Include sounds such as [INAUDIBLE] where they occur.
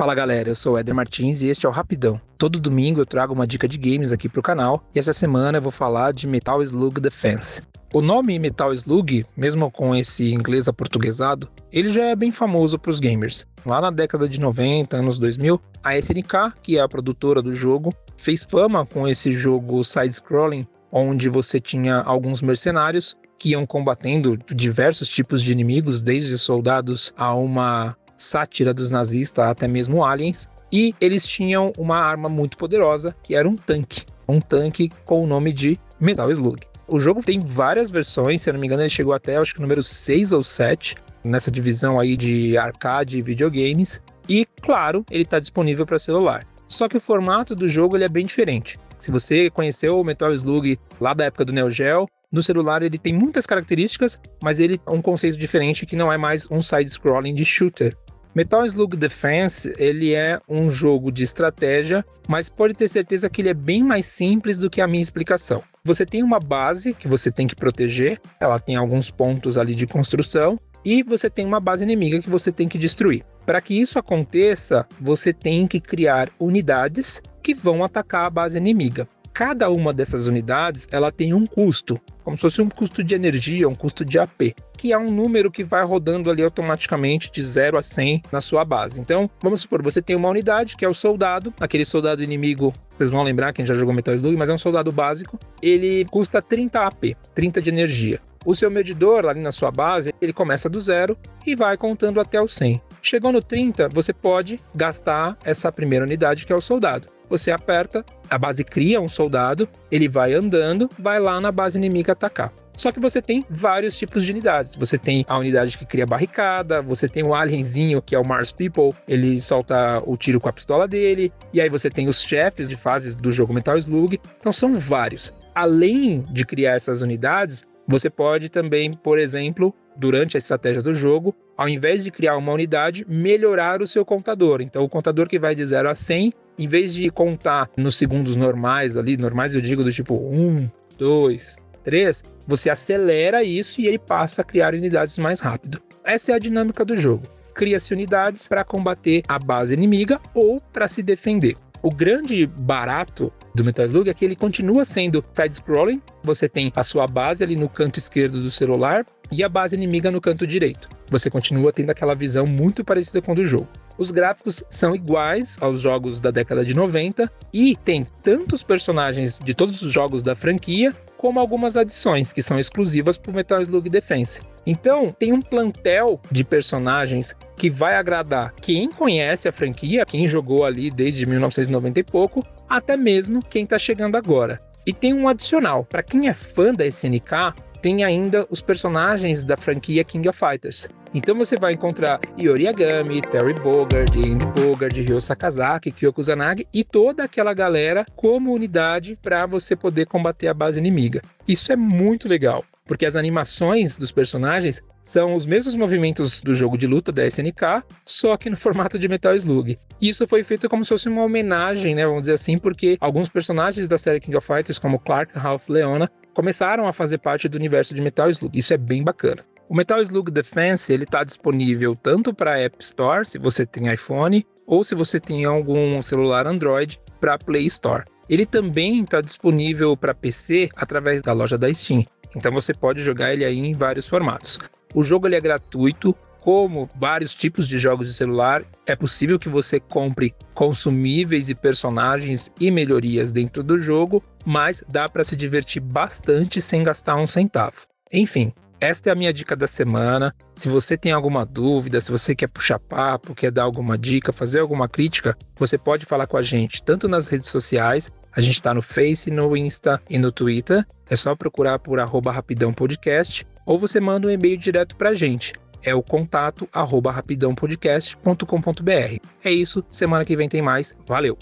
Fala galera, eu sou o Eder Martins e este é o Rapidão. Todo domingo eu trago uma dica de games aqui pro canal e essa semana eu vou falar de Metal Slug Defense. O nome Metal Slug, mesmo com esse inglês aportuguesado, ele já é bem famoso para os gamers. Lá na década de 90, anos 2000, a SNK, que é a produtora do jogo, fez fama com esse jogo side-scrolling, onde você tinha alguns mercenários que iam combatendo diversos tipos de inimigos, desde soldados a uma sátira dos nazistas, até mesmo aliens, e eles tinham uma arma muito poderosa, que era um tanque. Um tanque com o nome de Metal Slug. O jogo tem várias versões, se eu não me engano, ele chegou até acho que número 6 ou 7 nessa divisão aí de arcade e videogames. E claro, ele está disponível para celular. Só que o formato do jogo ele é bem diferente. Se você conheceu o Metal Slug lá da época do Neo Geo, no celular ele tem muitas características, mas ele é um conceito diferente que não é mais um side-scrolling de shooter. Metal Slug Defense, ele é um jogo de estratégia, mas pode ter certeza que ele é bem mais simples do que a minha explicação. Você tem uma base que você tem que proteger, ela tem alguns pontos ali de construção, e você tem uma base inimiga que você tem que destruir. Para que isso aconteça, você tem que criar unidades que vão atacar a base inimiga cada uma dessas unidades ela tem um custo, como se fosse um custo de energia, um custo de AP, que é um número que vai rodando ali automaticamente de 0 a 100 na sua base. Então, vamos supor, você tem uma unidade que é o soldado, aquele soldado inimigo, vocês vão lembrar quem já jogou Metal Slug, mas é um soldado básico, ele custa 30 AP, 30 de energia. O seu medidor ali na sua base, ele começa do zero e vai contando até o 100. Chegou no 30, você pode gastar essa primeira unidade que é o soldado você aperta, a base cria um soldado, ele vai andando, vai lá na base inimiga atacar. Só que você tem vários tipos de unidades. Você tem a unidade que cria barricada, você tem o alienzinho, que é o Mars People, ele solta o tiro com a pistola dele, e aí você tem os chefes de fases do jogo Metal Slug. Então são vários. Além de criar essas unidades, você pode também, por exemplo, durante a estratégia do jogo, ao invés de criar uma unidade, melhorar o seu contador. Então, o contador que vai de 0 a 100, em vez de contar nos segundos normais ali, normais eu digo do tipo 1, 2, 3, você acelera isso e ele passa a criar unidades mais rápido. Essa é a dinâmica do jogo. Cria-se unidades para combater a base inimiga ou para se defender. O grande barato do Metal Slug é que ele continua sendo side-scrolling. Você tem a sua base ali no canto esquerdo do celular e a base inimiga no canto direito. Você continua tendo aquela visão muito parecida com a do jogo. Os gráficos são iguais aos jogos da década de 90 e tem tantos personagens de todos os jogos da franquia, como algumas adições que são exclusivas para o Metal Slug Defense. Então, tem um plantel de personagens que vai agradar quem conhece a franquia, quem jogou ali desde 1990 e pouco, até mesmo quem está chegando agora. E tem um adicional, para quem é fã da SNK, tem ainda os personagens da franquia King of Fighters. Então você vai encontrar Yori Yagami, Terry Bogard, Andy Bogard, Ryo Sakazaki, Kyoko Zanagi e toda aquela galera como unidade para você poder combater a base inimiga. Isso é muito legal, porque as animações dos personagens são os mesmos movimentos do jogo de luta da SNK, só que no [LAUGHS] formato de Metal Slug. Isso foi feito como se fosse uma homenagem, né, vamos dizer assim, porque alguns personagens da série King of Fighters, como Clark, Ralph, Leona, começaram a fazer parte do universo de Metal Slug. Isso é bem bacana. O Metal Slug Defense ele está disponível tanto para App Store, se você tem iPhone, ou se você tem algum celular Android, para Play Store. Ele também está disponível para PC através da loja da Steam. Então você pode jogar ele aí em vários formatos. O jogo ele é gratuito, como vários tipos de jogos de celular, é possível que você compre consumíveis e personagens e melhorias dentro do jogo, mas dá para se divertir bastante sem gastar um centavo. Enfim, esta é a minha dica da semana. Se você tem alguma dúvida, se você quer puxar papo, quer dar alguma dica, fazer alguma crítica, você pode falar com a gente tanto nas redes sociais. A gente está no Face, no Insta e no Twitter. É só procurar por arroba rapidão podcast ou você manda um e-mail direto para a gente é o contato arroba rapidãopodcast.com.br. É isso, semana que vem tem mais. Valeu!